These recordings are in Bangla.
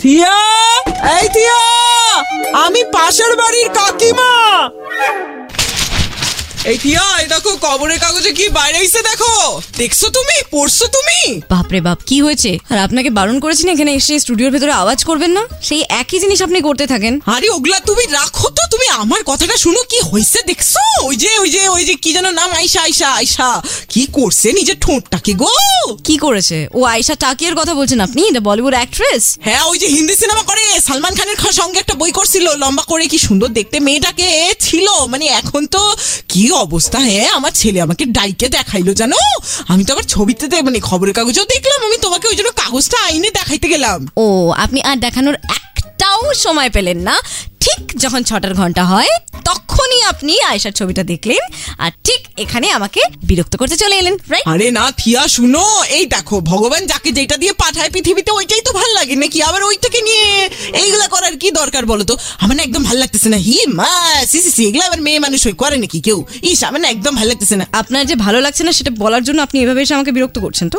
থিয়া এই থিয়া আমি পাশের বাড়ির কাকিমা। এই এই দেখো কবরের কাগজে কি বাইরে এসে দেখো। দেখছ তুমি? পড়ছো তুমি? বাপরে বাপ কি হয়েছে? আর আপনাকে বারণ করেছি না এখানে এসে স্টুডিওর ভেতরে আওয়াজ করবেন না? সেই একই জিনিস আপনি করতে থাকেন। আরে ওগুলা তুমি রাখো তো তুমি আমার কথাটা শুনো কি হয়েছে দেখছ? ওই যে ওই যে ওই যে কি যেন নাম আইসা আইসা আইসা কি করছে নিজের ঠোঁটটাকে গো? কি করেছে? ও আয়শা টাকিয়ার কথা বলছেন আপনি দ্য বলিউড অ্যাক্ট্রেস হ্যাঁ ওই যে হিন্দি সিনেমা করে সালমান খানের সঙ্গে একটা বই করছিল লম্বা করে কি সুন্দর দেখতে মেয়েটাকে ছিল। মানে এখন তো কি অবস্থা হ্যাঁ আমার ছেলে আমাকে ডাইকে দেখাইলো জানো? আমি তো আবার ছবিতে দে- মানে খবরের কাগজেও দেখলাম আমি তোমাকে ওই জন্য কাগজটা আইনে দেখাইতে গেলাম। ও আপনি আর দেখানোর একটাও সময় পেলেন না। ঠিক যখন ছটার ঘণ্টা হয় তখনই আপনি আয়সার ছবিটা দেখলেন আর ঠিক এখানে আমাকে বিরক্ত করতে চলে এলেন রাইট আরে না থিয়া শুনো এই দেখো ভগবান যাকে যেটা দিয়ে পাঠায় পৃথিবীতে ওইটাই তো ভালো লাগে নাকি আবার ওইটাকে নিয়ে? এইগুলা করার কি দরকার বলো তো আমার না একদম ভালো লাগতেছে না। হি মা সি সি সি এগুলা আবার মেয়ে মানুষ হয়ে করে নাকি কেউ? ইস আমার না একদম ভালো লাগতেছে না। আপনার যে ভালো লাগছে না সেটা বলার জন্য আপনি এভাবে এসে আমাকে বিরক্ত করছেন তো?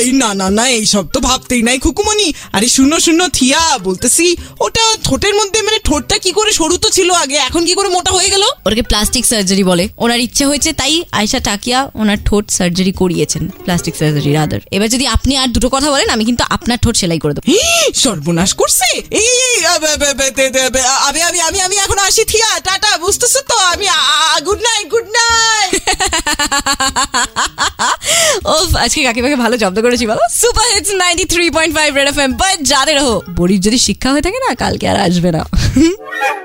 এই না না না এইসব তো ভাবতেই নাই খুকুমনি আরে শুনো শুনো থিয়া বলতেছি ওটা ঠোঁটের মধ্যে মানে ঠোঁটটা কি করে সরু তো ছিল আগে এখন কি করে মোটা হয়ে গেল? ওটাকে প্লাস্টিক সার্জারি বলে। ওনার ইচ্ছে হয়েছে তাই আয়শা টাকিয়া ওনার ঠোঁট সার্জারি করিয়েছেন প্লাস্টিক সার্জারি রাদার এবার যদি আপনি আর দুটো কথা বলেন আমি কিন্তু আপনার ঠোঁট সেলাই করে দেবো। সর্বনাশ করছে। এই আবে, আমি আমি আমি এখন আসি থিয়া টাটা বুঝতেছো তো? আমি গুড নাইট গুড নাইট ও আজকে কাকিমাকে ভালো জব্দ করেছি বলো। Super hits ninety three point five Red F M but যাদের হো বড়ির যদি শিক্ষা হয়ে থাকে না কালকে আর আসবে না।